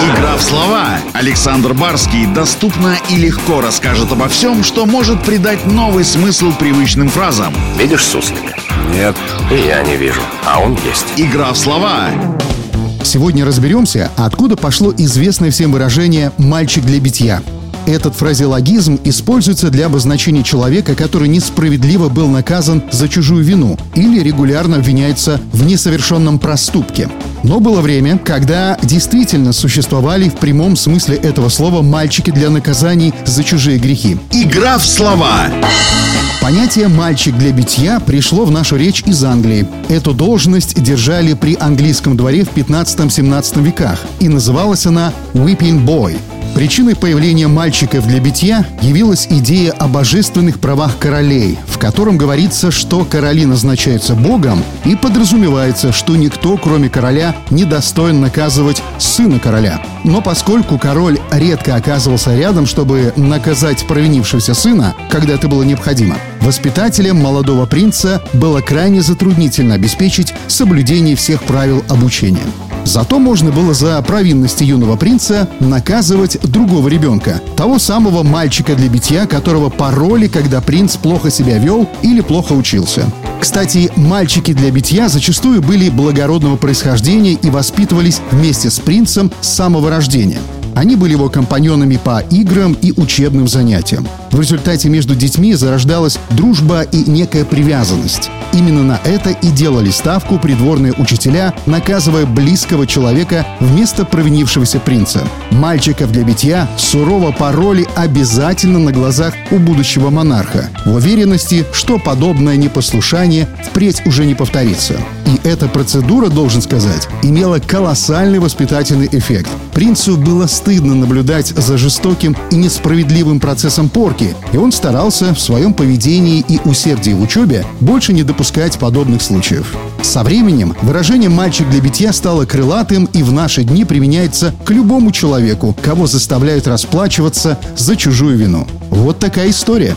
Игра в слова. Александр Барский доступно и легко расскажет обо всем, что может придать новый смысл привычным фразам. Видишь суслика? Нет. И я не вижу, а он есть. Игра в слова. Сегодня разберемся, откуда пошло известное всем выражение «мальчик для битья». Этот фразеологизм используется для обозначения человека, который несправедливо был наказан за чужую вину или регулярно обвиняется в несовершенном проступке. Но было время, когда действительно существовали в прямом смысле этого слова мальчики для наказаний за чужие грехи. Игра в слова. Понятие «мальчик для битья» пришло в нашу речь из Англии. Эту должность держали при английском дворе в 15-17 веках, и называлась она «whipping boy». Причиной появления мальчиков для битья явилась идея о божественных правах королей, в котором говорится, что короли назначаются Богом, и подразумевается, что никто, кроме короля, не достоин наказывать сына короля. Но поскольку король редко оказывался рядом, чтобы наказать провинившегося сына, когда это было необходимо, воспитателям молодого принца было крайне затруднительно обеспечить соблюдение всех правил обучения. Зато можно было за провинности юного принца наказывать другого ребенка, того самого мальчика для битья, которого пороли, когда принц плохо себя вел или плохо учился. Кстати, мальчики для битья зачастую были благородного происхождения и воспитывались вместе с принцем с самого рождения. Они были его компаньонами по играм и учебным занятиям. В результате между детьми зарождалась дружба и некая привязанность. Именно на это и делали ставку придворные учителя, наказывая близкого человека вместо провинившегося принца. Мальчиков для битья сурово пороли обязательно на глазах у будущего монарха, в уверенности, что подобное непослушание впредь уже не повторится. И эта процедура, должен сказать, имела колоссальный воспитательный эффект. Принцу было стыдно наблюдать за жестоким и несправедливым процессом порки, и он старался в своем поведении и усердии в учебе больше не допускать подобных случаев. Со временем выражение «мальчик для битья» стало крылатым и в наши дни применяется к любому человеку, кого заставляют расплачиваться за чужую вину. Вот такая история.